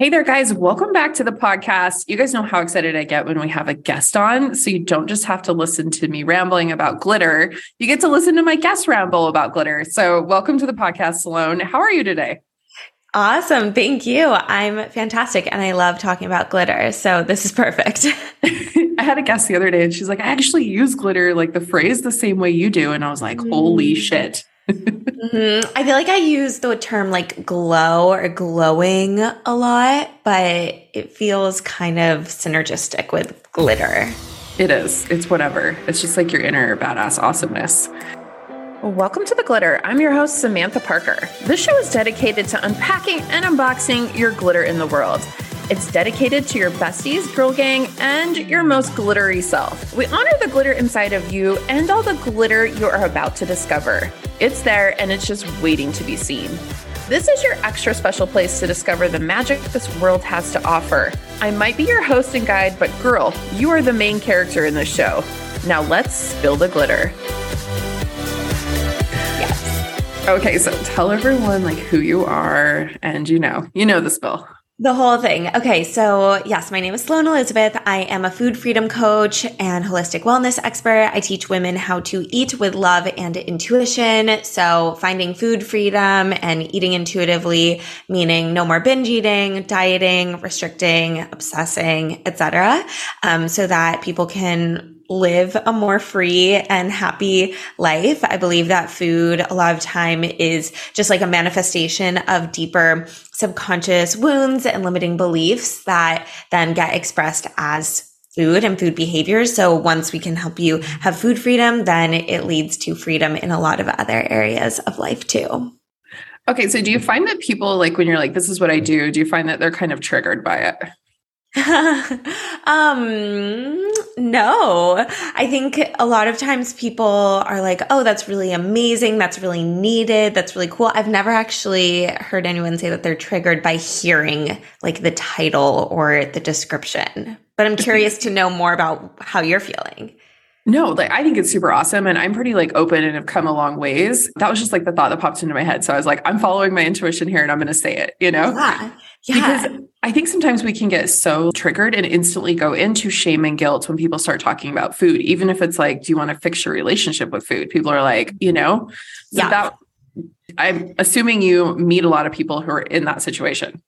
Hey there, guys. Welcome back to the podcast. You guys know how excited I get when we have a guest on. So you don't just have to listen to me rambling about glitter, you get to listen to my guest ramble about glitter. So welcome to the podcast, Sloan. How are you today? Awesome. Thank you. I'm fantastic. And I love talking about glitter. So this is perfect. I had a guest the other day and she's like, I actually use glitter, like the phrase the same way you do. And I was like, holy mm. shit mm-hmm. I feel like I use the term like glow or glowing a lot, but it feels kind of synergistic with glitter. It is. It's whatever. It's just like your inner badass awesomeness. Welcome to The Glitter. I'm your host, Samantha Parker. This show is dedicated to unpacking and unboxing your glitter in the world. It's dedicated to your besties, girl gang, and your most glittery self. We honor the glitter inside of you and all the glitter you are about to discover. It's there and it's just waiting to be seen. This is your extra special place to discover the magic this world has to offer. I might be your host and guide, but girl, you are the main character in this show. Now let's spill the glitter. Yes. Okay, so tell everyone like who you are and you know, you know the spill. The whole thing. Okay. So yes, my name is Sloan Elizabeth. I am a food freedom coach and holistic wellness expert. I teach women how to eat with love and intuition. So finding food freedom and eating intuitively, meaning no more binge eating, dieting, restricting, obsessing, etc. Um, so that people can live a more free and happy life. I believe that food a lot of time is just like a manifestation of deeper subconscious wounds and limiting beliefs that then get expressed as food and food behaviors. So once we can help you have food freedom, then it leads to freedom in a lot of other areas of life too. Okay. So do you find that people like when you're like, this is what I do, do you find that they're kind of triggered by it? um, no. I think a lot of times people are like, oh, that's really amazing. That's really needed. That's really cool. I've never actually heard anyone say that they're triggered by hearing like the title or the description. But I'm curious to know more about how you're feeling. No, like I think it's super awesome. And I'm pretty like open and have come a long ways. That was just like the thought that popped into my head. So I was like, I'm following my intuition here and I'm going to say it, you know? Yeah. Yeah. Because I think sometimes we can get so triggered and instantly go into shame and guilt when people start talking about food, even if it's like, do you want to fix your relationship with food? People are like, you know, so yeah. that I'm assuming you meet a lot of people who are in that situation.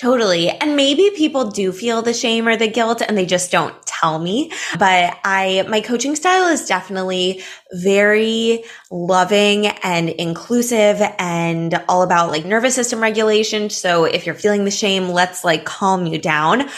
Totally. And maybe people do feel the shame or the guilt and they just don't tell me. But I, my coaching style is definitely very loving and inclusive and all about like nervous system regulation. So if you're feeling the shame, let's like calm you down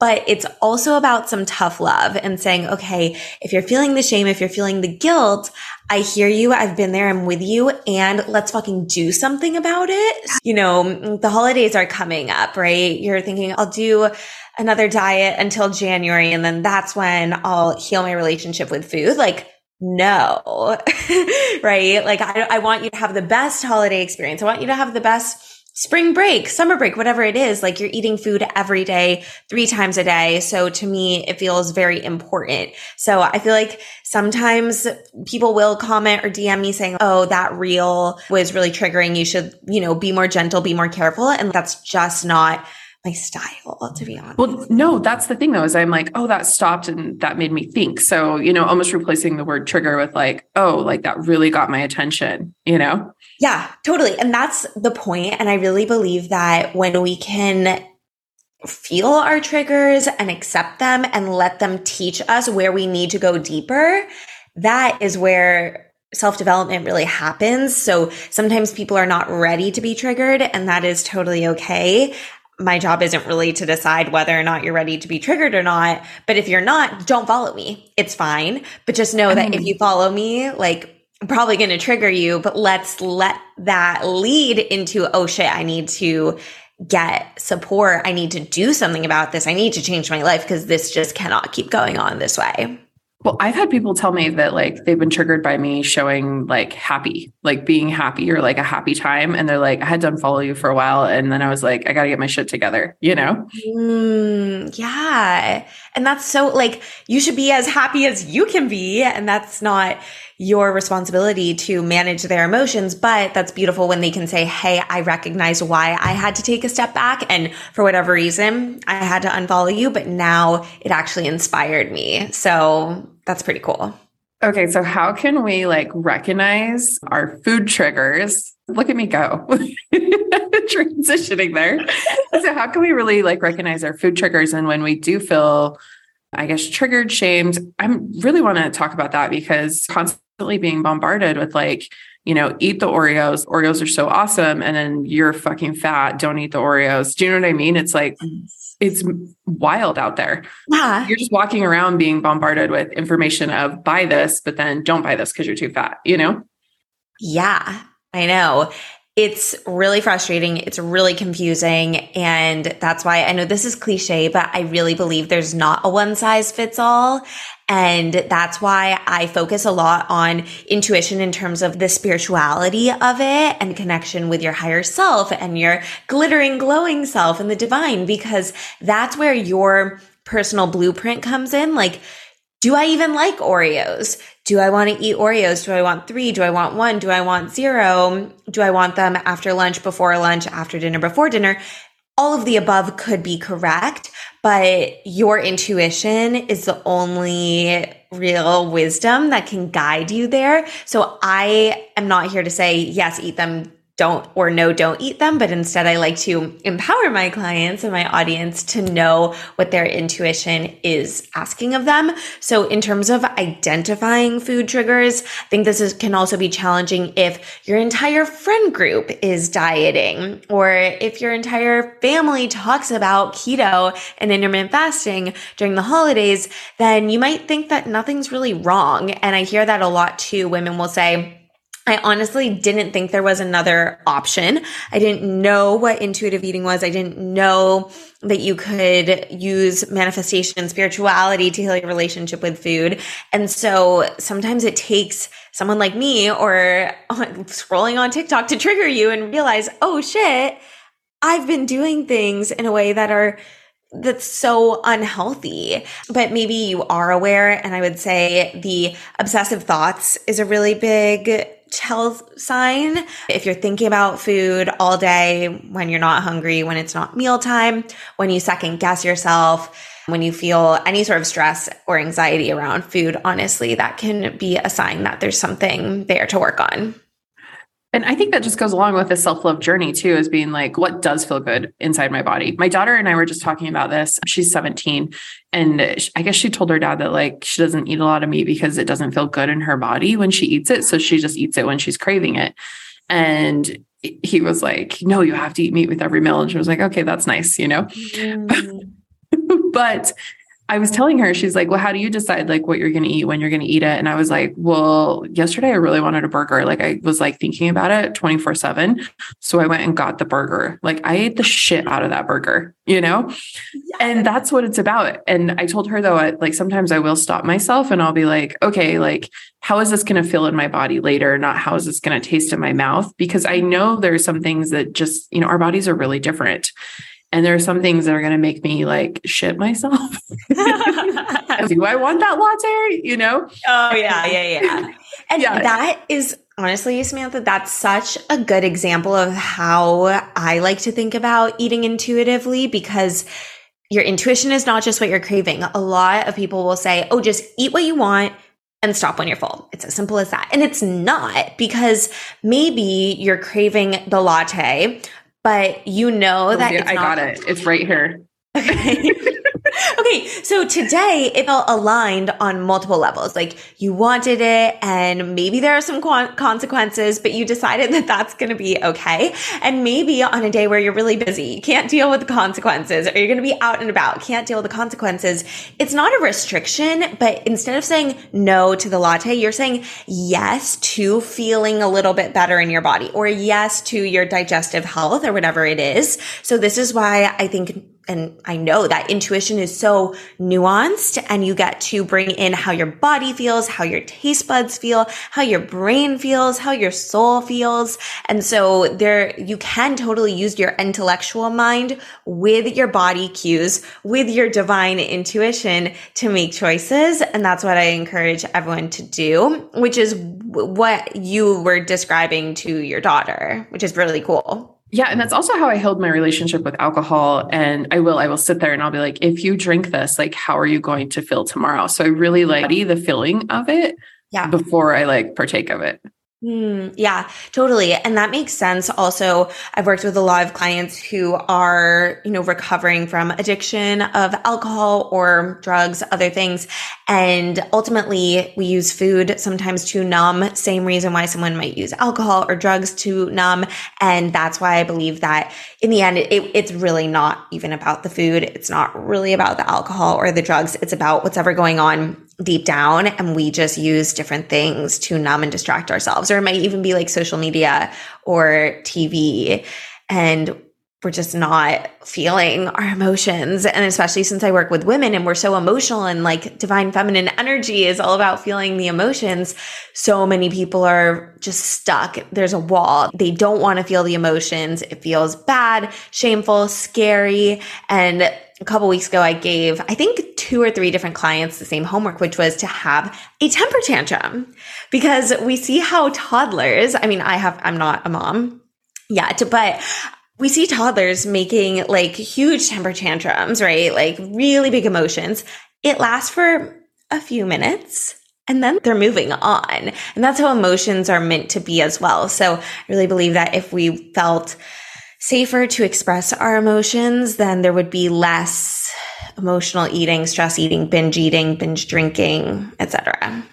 but it's also about some tough love and saying, okay, if you're feeling the shame, if you're feeling the guilt, I hear you. I've been there. I'm with you and let's fucking do something about it. You know, the holidays are coming up, right? You're thinking I'll do another diet until January and then that's when I'll heal my relationship with food. Like, no, right? Like I, I want you to have the best holiday experience. I want you to have the best spring break, summer break, whatever it is, like you're eating food every day, three times a day. So to me, it feels very important. So I feel like sometimes people will comment or DM me saying, Oh, that reel was really triggering. You should, you know, be more gentle, be more careful. And that's just not my style, to be honest. Well, no, that's the thing though, is I'm like, oh, that stopped and that made me think. So, you know, almost replacing the word trigger with like, oh, like that really got my attention, you know? Yeah, totally. And that's the point. And I really believe that when we can feel our triggers and accept them and let them teach us where we need to go deeper, that is where self development really happens. So sometimes people are not ready to be triggered and that is totally okay my job isn't really to decide whether or not you're ready to be triggered or not. But if you're not, don't follow me. It's fine. But just know that if mm. you follow me, like I'm probably going to trigger you, but let's let that lead into, oh shit, I need to get support. I need to do something about this. I need to change my life because this just cannot keep going on this way. Well, I've had people tell me that like they've been triggered by me showing like happy, like being happy or like a happy time. And they're like, I had to unfollow you for a while. And then I was like, I got to get my shit together, you know? Mm, yeah. And that's so like, you should be as happy as you can be. And that's not, your responsibility to manage their emotions. But that's beautiful when they can say, Hey, I recognize why I had to take a step back. And for whatever reason, I had to unfollow you, but now it actually inspired me. So that's pretty cool. Okay, so how can we like recognize our food triggers? Look at me go. Transitioning there. So how can we really like recognize our food triggers and when we do feel I guess triggered, shamed, I really want to talk about that because constantly being bombarded with like, you know, eat the Oreos. Oreos are so awesome. And then you're fucking fat. Don't eat the Oreos. Do you know what I mean? It's like it's wild out there. Yeah. You're just walking around being bombarded with information of buy this, but then don't buy this because you're too fat, you know? Yeah, I know. It's really frustrating. It's really confusing. And that's why I know this is cliche, but I really believe there's not a one size fits all. And that's why I focus a lot on intuition in terms of the spirituality of it and connection with your higher self and your glittering, glowing self and the divine, because that's where your personal blueprint comes in. Like, do I even like Oreos? Do I want to eat Oreos? Do I want three? Do I want one? Do I want zero? Do I want them after lunch, before lunch, after dinner, before dinner? All of the above could be correct, but your intuition is the only real wisdom that can guide you there. So I am not here to say, yes, eat them don't or no, don't eat them. But instead, I like to empower my clients and my audience to know what their intuition is asking of them. So in terms of identifying food triggers, I think this is, can also be challenging if your entire friend group is dieting or if your entire family talks about keto and intermittent fasting during the holidays, then you might think that nothing's really wrong. And I hear that a lot too. Women will say, I honestly didn't think there was another option. I didn't know what intuitive eating was. I didn't know that you could use manifestation and spirituality to heal your relationship with food. And so sometimes it takes someone like me or scrolling on TikTok to trigger you and realize, oh shit, I've been doing things in a way that are that's so unhealthy. But maybe you are aware. And I would say the obsessive thoughts is a really big tell sign. If you're thinking about food all day when you're not hungry, when it's not mealtime, when you second guess yourself, when you feel any sort of stress or anxiety around food, honestly, that can be a sign that there's something there to work on. And I think that just goes along with the self love journey too, as being like, what does feel good inside my body? My daughter and I were just talking about this. She's 17. And I guess she told her dad that like she doesn't eat a lot of meat because it doesn't feel good in her body when she eats it. So she just eats it when she's craving it. And he was like, no, you have to eat meat with every meal. And she was like, okay, that's nice, you know? Mm. but I was telling her, she's like, well, how do you decide like what you're going to eat when you're going to eat it? And I was like, well, yesterday I really wanted a burger. Like I was like thinking about it 24 seven. So I went and got the burger. Like I ate the shit out of that burger, you know? Yes. And that's what it's about. And I told her though, I, like sometimes I will stop myself and I'll be like, okay, like how is this going to feel in my body later? Not how is this going to taste in my mouth? Because I know there's some things that just, you know, our bodies are really different. And there are some things that are going to make me like shit myself. Do I want that latte? You know? Oh, yeah, yeah, yeah. And yeah. that is honestly, Samantha, that's such a good example of how I like to think about eating intuitively because your intuition is not just what you're craving. A lot of people will say, oh, just eat what you want and stop when you're full. It's as simple as that. And it's not because maybe you're craving the latte, but you know oh, that yeah, I got it. It's right here. Okay. okay, so today it felt aligned on multiple levels. Like you wanted it, and maybe there are some consequences, but you decided that that's going to be okay. And maybe on a day where you're really busy, you can't deal with the consequences, or you're going to be out and about, can't deal with the consequences. It's not a restriction, but instead of saying no to the latte, you're saying yes to feeling a little bit better in your body, or yes to your digestive health, or whatever it is. So this is why I think and I know that intuition is so nuanced and you get to bring in how your body feels, how your taste buds feel, how your brain feels, how your soul feels. And so there, you can totally use your intellectual mind with your body cues, with your divine intuition to make choices. And that's what I encourage everyone to do, which is what you were describing to your daughter, which is really cool. Yeah, and that's also how I held my relationship with alcohol. And I will, I will sit there and I'll be like, if you drink this, like, how are you going to feel tomorrow? So I really like the feeling of it yeah. before I like partake of it. Mm, yeah, totally. And that makes sense. Also, I've worked with a lot of clients who are, you know, recovering from addiction of alcohol or drugs, other things. And ultimately we use food sometimes to numb. Same reason why someone might use alcohol or drugs to numb. And that's why I believe that in the end, it, it's really not even about the food. It's not really about the alcohol or the drugs. It's about what's ever going on deep down and we just use different things to numb and distract ourselves. Or it might even be like social media or TV and we're just not feeling our emotions. And especially since I work with women and we're so emotional and like divine feminine energy is all about feeling the emotions so many people are just stuck. There's a wall. They don't want to feel the emotions. It feels bad shameful scary. And a couple weeks ago, I gave, I think, two or three different clients the same homework, which was to have a temper tantrum because we see how toddlers, I mean, I have, I'm not a mom yet, but we see toddlers making like huge temper tantrums, right? Like really big emotions. It lasts for a few minutes and then they're moving on. And that's how emotions are meant to be as well. So I really believe that if we felt, safer to express our emotions, then there would be less emotional eating, stress eating, binge eating, binge drinking, etc.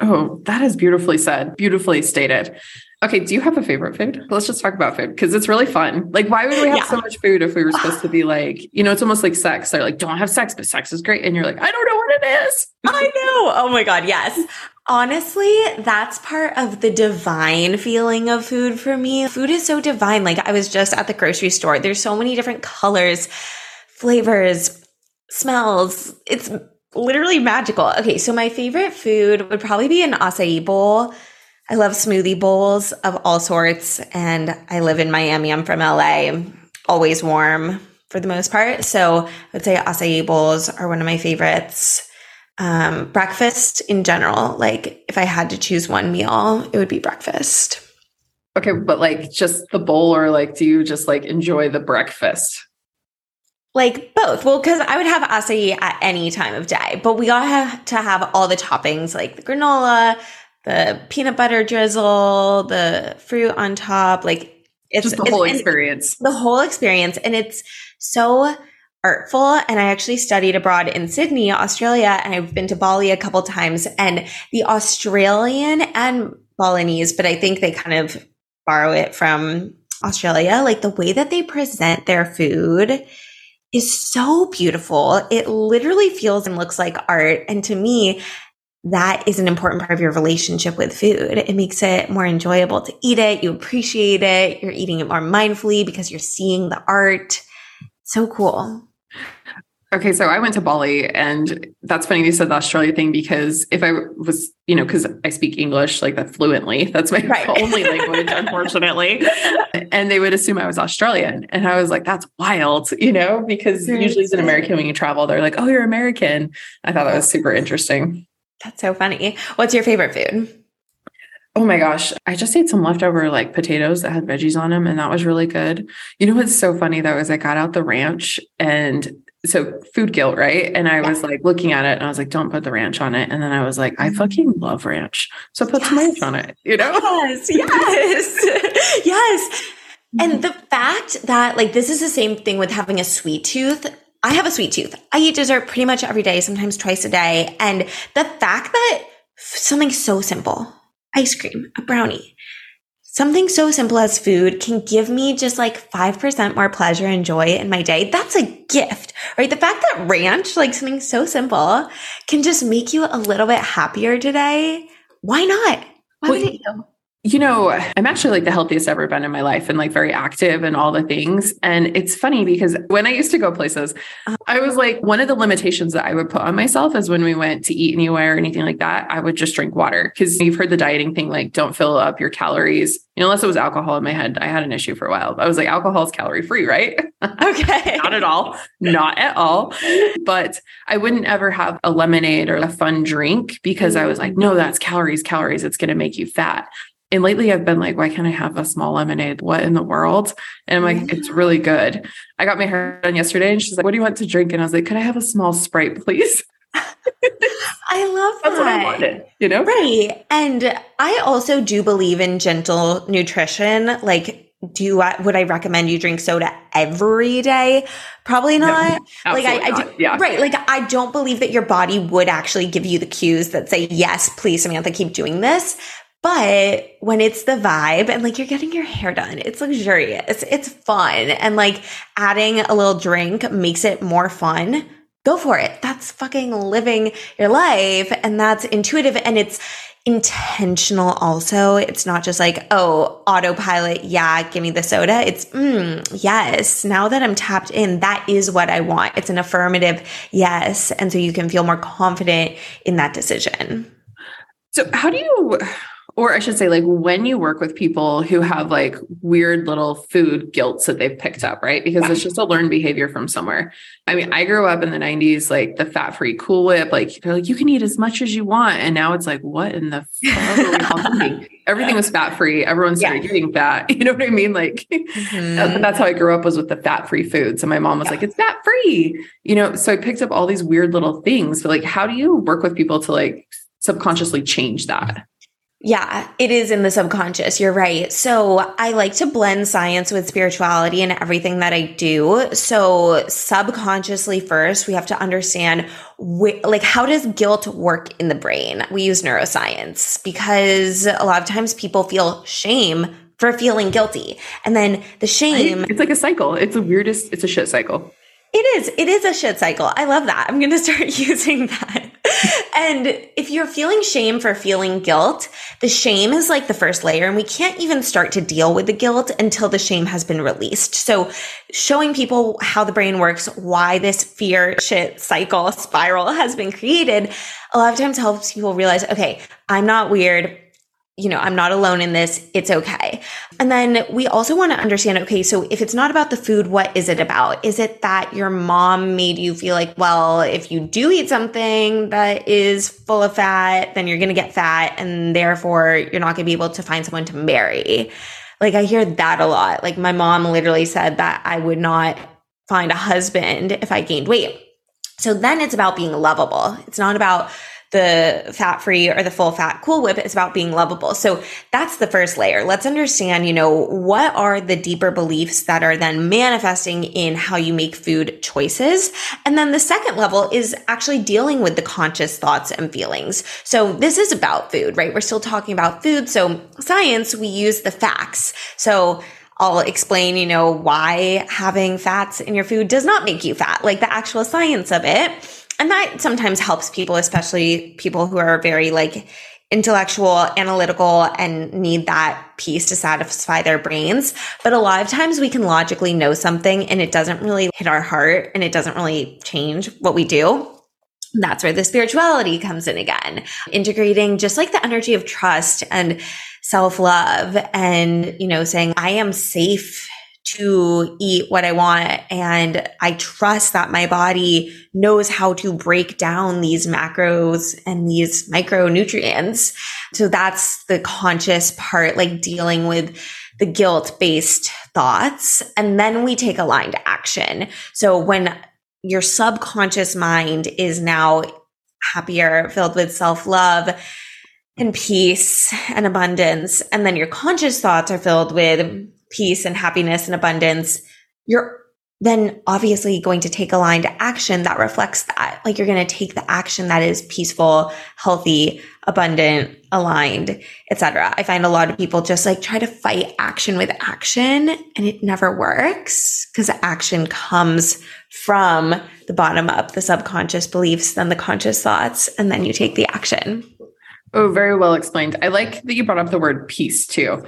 Oh, that is beautifully said, beautifully stated. Okay, do you have a favorite food? Let's just talk about food because it's really fun. Like, why would we have yeah. so much food if we were supposed to be like, you know, it's almost like sex. They're like, don't have sex, but sex is great. And you're like, I don't know what it is. I know. Oh my God. Yes. Honestly, that's part of the divine feeling of food for me. Food is so divine. Like, I was just at the grocery store. There's so many different colors, flavors, smells. It's literally magical. Okay, so my favorite food would probably be an acai bowl I love smoothie bowls of all sorts. And I live in Miami. I'm from LA, always warm for the most part. So I would say acai bowls are one of my favorites. Um, breakfast in general, like if I had to choose one meal, it would be breakfast. Okay, but like just the bowl, or like do you just like enjoy the breakfast? Like both. Well, because I would have acai at any time of day, but we all have to have all the toppings like the granola, the peanut butter drizzle, the fruit on top, like it's just the whole experience. The whole experience. And it's so artful. And I actually studied abroad in Sydney, Australia, and I've been to Bali a couple times. And the Australian and Balinese, but I think they kind of borrow it from Australia, like the way that they present their food is so beautiful. It literally feels and looks like art. And to me, that is an important part of your relationship with food. It makes it more enjoyable to eat it. You appreciate it. You're eating it more mindfully because you're seeing the art. So cool. Okay, so I went to Bali, and that's funny you said the Australia thing because if I was, you know, because I speak English like that fluently, that's my right. only language, unfortunately. and they would assume I was Australian. And I was like, that's wild, you know, because usually as an American, when you travel, they're like, oh, you're American. I thought that was super interesting. That's so funny. What's your favorite food? Oh my gosh. I just ate some leftover like potatoes that had veggies on them and that was really good. You know what's so funny though is I got out the ranch and so food guilt, right? And I yeah. was like looking at it and I was like, don't put the ranch on it. And then I was like, I mm-hmm. fucking love ranch. So put yes. some ranch on it, you know? Yes, yes, yes. And the fact that like this is the same thing with having a sweet tooth. I have a sweet tooth. I eat dessert pretty much every day, sometimes twice a day. And the fact that something so simple, ice cream, a brownie, something so simple as food can give me just like 5% more pleasure and joy in my day. That's a gift, right? The fact that ranch, like something so simple, can just make you a little bit happier today. Why not? Why well, you? You know, I'm actually like the healthiest I've ever been in my life and like very active and all the things. And it's funny because when I used to go places, I was like, one of the limitations that I would put on myself is when we went to eat anywhere or anything like that, I would just drink water. Cause you've heard the dieting thing, like don't fill up your calories. You know, unless it was alcohol in my head, I had an issue for a while. I was like, alcohol is calorie free, right? Okay. Not at all. Not at all. But I wouldn't ever have a lemonade or a fun drink because I was like, no, that's calories, calories. It's going to make you fat. And lately I've been like, why can't I have a small lemonade? What in the world? And I'm like, it's really good. I got my hair done yesterday and she's like, what do you want to drink? And I was like, could I have a small Sprite, please? I love that. That's what I wanted, you know? Right. And I also do believe in gentle nutrition. Like, do I would I recommend you drink soda every day? Probably not. No, like I, I not. do, yeah. right. Like I don't believe that your body would actually give you the cues that say, yes, please, Samantha, keep doing this. But when it's the vibe and like you're getting your hair done, it's luxurious, it's fun. And like adding a little drink makes it more fun. Go for it. That's fucking living your life. And that's intuitive and it's intentional also. It's not just like, oh, autopilot. Yeah, give me the soda. It's, mm, yes. Now that I'm tapped in, that is what I want. It's an affirmative yes. And so you can feel more confident in that decision. So, how do you or I should say, like when you work with people who have like weird little food guilts that they've picked up, right? Because it's just a learned behavior from somewhere. I mean, I grew up in the 90s, like the fat free Cool Whip, like they're like, you can eat as much as you want. And now it's like, what in the fuck are we all? Everything was fat free. Everyone started yeah. eating fat. You know what I mean? Like mm-hmm. that's how I grew up was with the fat free food. So my mom was yeah. like, it's fat free, you know? So I picked up all these weird little things. But like, how do you work with people to like subconsciously change that? Yeah, it is in the subconscious. You're right. So I like to blend science with spirituality in everything that I do. So subconsciously first, we have to understand wh- like how does guilt work in the brain? We use neuroscience because a lot of times people feel shame for feeling guilty. And then the shame. It's like a cycle. It's the weirdest, it's a shit cycle. It is. It is a shit cycle. I love that. I'm going to start using that. And if you're feeling shame for feeling guilt, the shame is like the first layer and we can't even start to deal with the guilt until the shame has been released. So showing people how the brain works, why this fear shit cycle spiral has been created, a lot of times helps people realize, okay, I'm not weird you know, I'm not alone in this. It's okay. And then we also want to understand, okay, so if it's not about the food, what is it about? Is it that your mom made you feel like, well, if you do eat something that is full of fat, then you're going to get fat and therefore you're not going to be able to find someone to marry. Like I hear that a lot. Like my mom literally said that I would not find a husband if I gained weight. So then it's about being lovable. It's not about the fat free or the full fat cool whip is about being lovable. So that's the first layer. Let's understand, you know, what are the deeper beliefs that are then manifesting in how you make food choices. And then the second level is actually dealing with the conscious thoughts and feelings. So this is about food, right? We're still talking about food. So science, we use the facts. So I'll explain, you know, why having fats in your food does not make you fat, like the actual science of it and that sometimes helps people, especially people who are very like intellectual, analytical, and need that piece to satisfy their brains. But a lot of times we can logically know something and it doesn't really hit our heart and it doesn't really change what we do. That's where the spirituality comes in again, integrating just like the energy of trust and self love and, you know, saying, I am safe to eat what I want. And I trust that my body knows how to break down these macros and these micronutrients. So that's the conscious part, like dealing with the guilt based thoughts. And then we take aligned action. So when your subconscious mind is now happier, filled with self love, and peace and abundance. And then your conscious thoughts are filled with peace and happiness and abundance, you're then obviously going to take aligned action that reflects that. Like you're going to take the action that is peaceful, healthy, abundant, aligned, etc. I find a lot of people just like try to fight action with action and it never works because action comes from the bottom up, the subconscious beliefs, then the conscious thoughts, and then you take the action. Oh, very well explained. I like that you brought up the word peace too,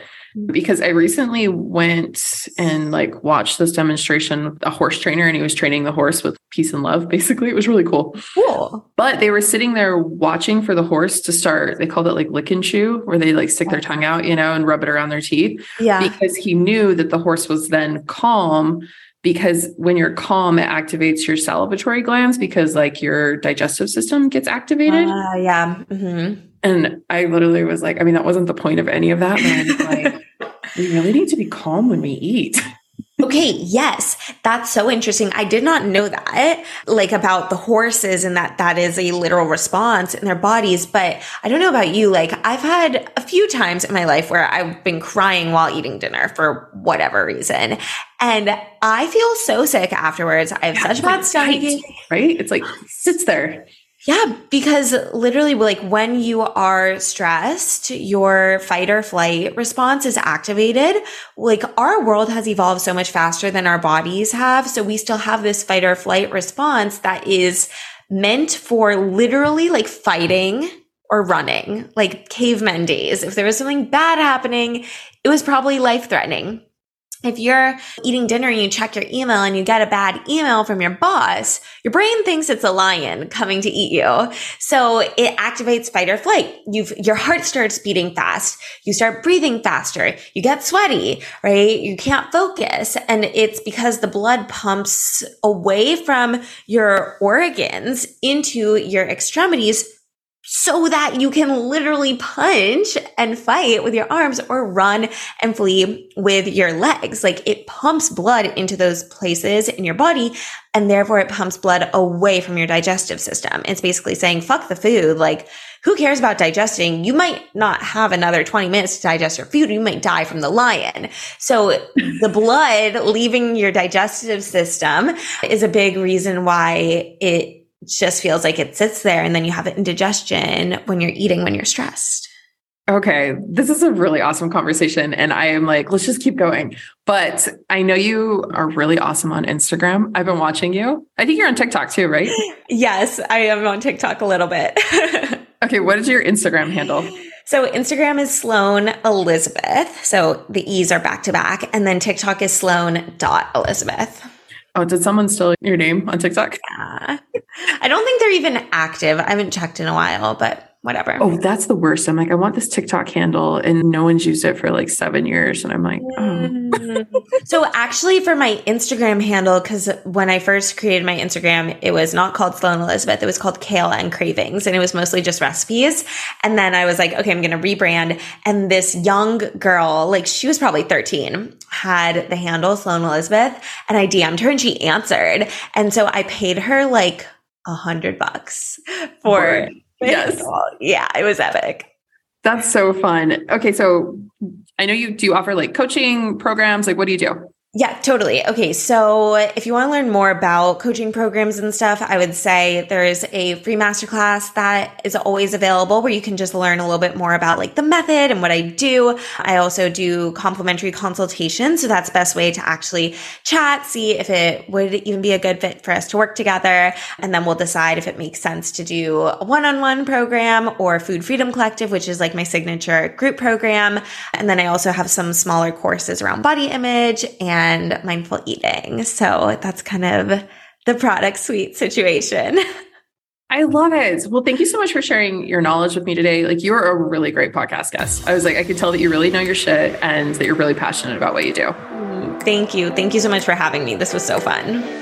because I recently went and like watched this demonstration with a horse trainer and he was training the horse with peace and love. Basically, it was really cool. Cool. But they were sitting there watching for the horse to start, they called it like lick and chew, where they like stick their tongue out, you know, and rub it around their teeth. Yeah. Because he knew that the horse was then calm because when you're calm it activates your salivatory glands because like your digestive system gets activated. Uh, yeah. hmm and i literally was like i mean that wasn't the point of any of that but like we really need to be calm when we eat Okay, yes, that's so interesting. I did not know that, like about the horses and that that is a literal response in their bodies. But I don't know about you. Like, I've had a few times in my life where I've been crying while eating dinner for whatever reason. And I feel so sick afterwards. I have such bad stomach right it's like sits there Yeah, because literally, like when you are stressed, your fight or flight response is activated. Like our world has evolved so much faster than our bodies have. So we still have this fight or flight response that is meant for literally like fighting or running, like cavemen days. If there was something bad happening, it was probably life threatening if you're eating dinner and you check your email and you get a bad email from your boss, your brain thinks it's a lion coming to eat you. So it activates fight or flight. You've, your heart starts beating fast. You start breathing faster. You get sweaty, right? You can't focus. And it's because the blood pumps away from your organs into your extremities so that you can literally punch and fight with your arms or run and flee with your legs. Like it pumps blood into those places in your body and therefore it pumps blood away from your digestive system. It's basically saying, fuck the food. Like who cares about digesting? You might not have another 20 minutes to digest your food. You might die from the lion. So the blood leaving your digestive system is a big reason why it just feels like it sits there and then you have indigestion when you're eating when you're stressed. Okay, this is a really awesome conversation. And I am like, let's just keep going. But I know you are really awesome on Instagram. I've been watching you. I think you're on TikTok too, right? Yes, I am on TikTok a little bit. Okay, what is your Instagram handle? so Instagram is Sloan Elizabeth. So the E's are back to back. And then TikTok is Sloan dot Elizabeth. Oh, did someone steal your name on TikTok? Yeah. I don't think they're even active. I haven't checked in a while, but whatever. Oh, that's the worst. I'm like, I want this TikTok handle, and no one's used it for like seven years. And I'm like, oh, so actually for my Instagram handle, because when I first created my Instagram, it was not called Sloan Elizabeth. It was called Kale and Cravings. And it was mostly just recipes. And then I was like, okay, I'm going to rebrand. And this young girl, like she was probably 13, had the handle Sloan Elizabeth. And I DM'd her and she answered. And so I paid her like a hundred bucks for Word. Yes. Yeah, it was epic. that's so fun. Okay, so I know you do you offer like coaching programs. Like, what do you do? Yeah, totally. Okay. So if you want to learn more about coaching programs and stuff, I would say there's a free masterclass that is always available where you can just learn a little bit more about like the method and what I do. I also do complimentary consultations. So that's best way to actually chat, see if it would even be a good fit for us to work together. And then we'll decide if it makes sense to do a one-on-one program or Food Freedom Collective, which is like my signature group program. And then I also have some smaller courses around body image and mindful eating. So that's kind of the product suite situation. I love it. Well, thank you so much for sharing your knowledge with me today. Like, you are a really great podcast guest. I was like, I could tell that you really know your shit and that you're really passionate about what you do. Thank you. Thank you so much for having me. This was so fun.